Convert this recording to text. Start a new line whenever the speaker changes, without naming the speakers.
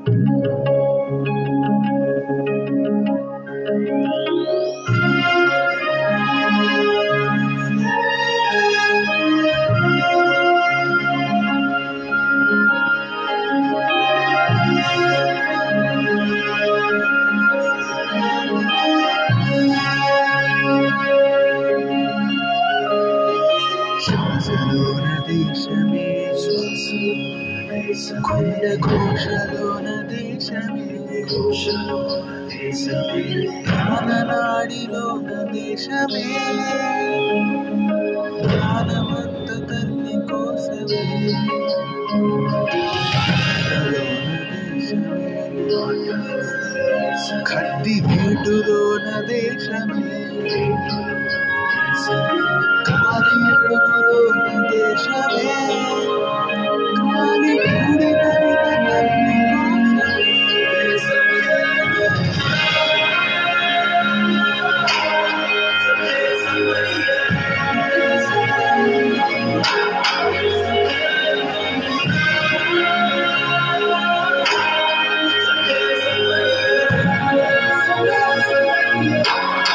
沙僧路难行，迷途思故乡。空的空，沙僧。దేశమే నానాడి లోక దేశమే జ్ఞానమంత తల్లి కోసమే కట్టి వీటులోన దేశమే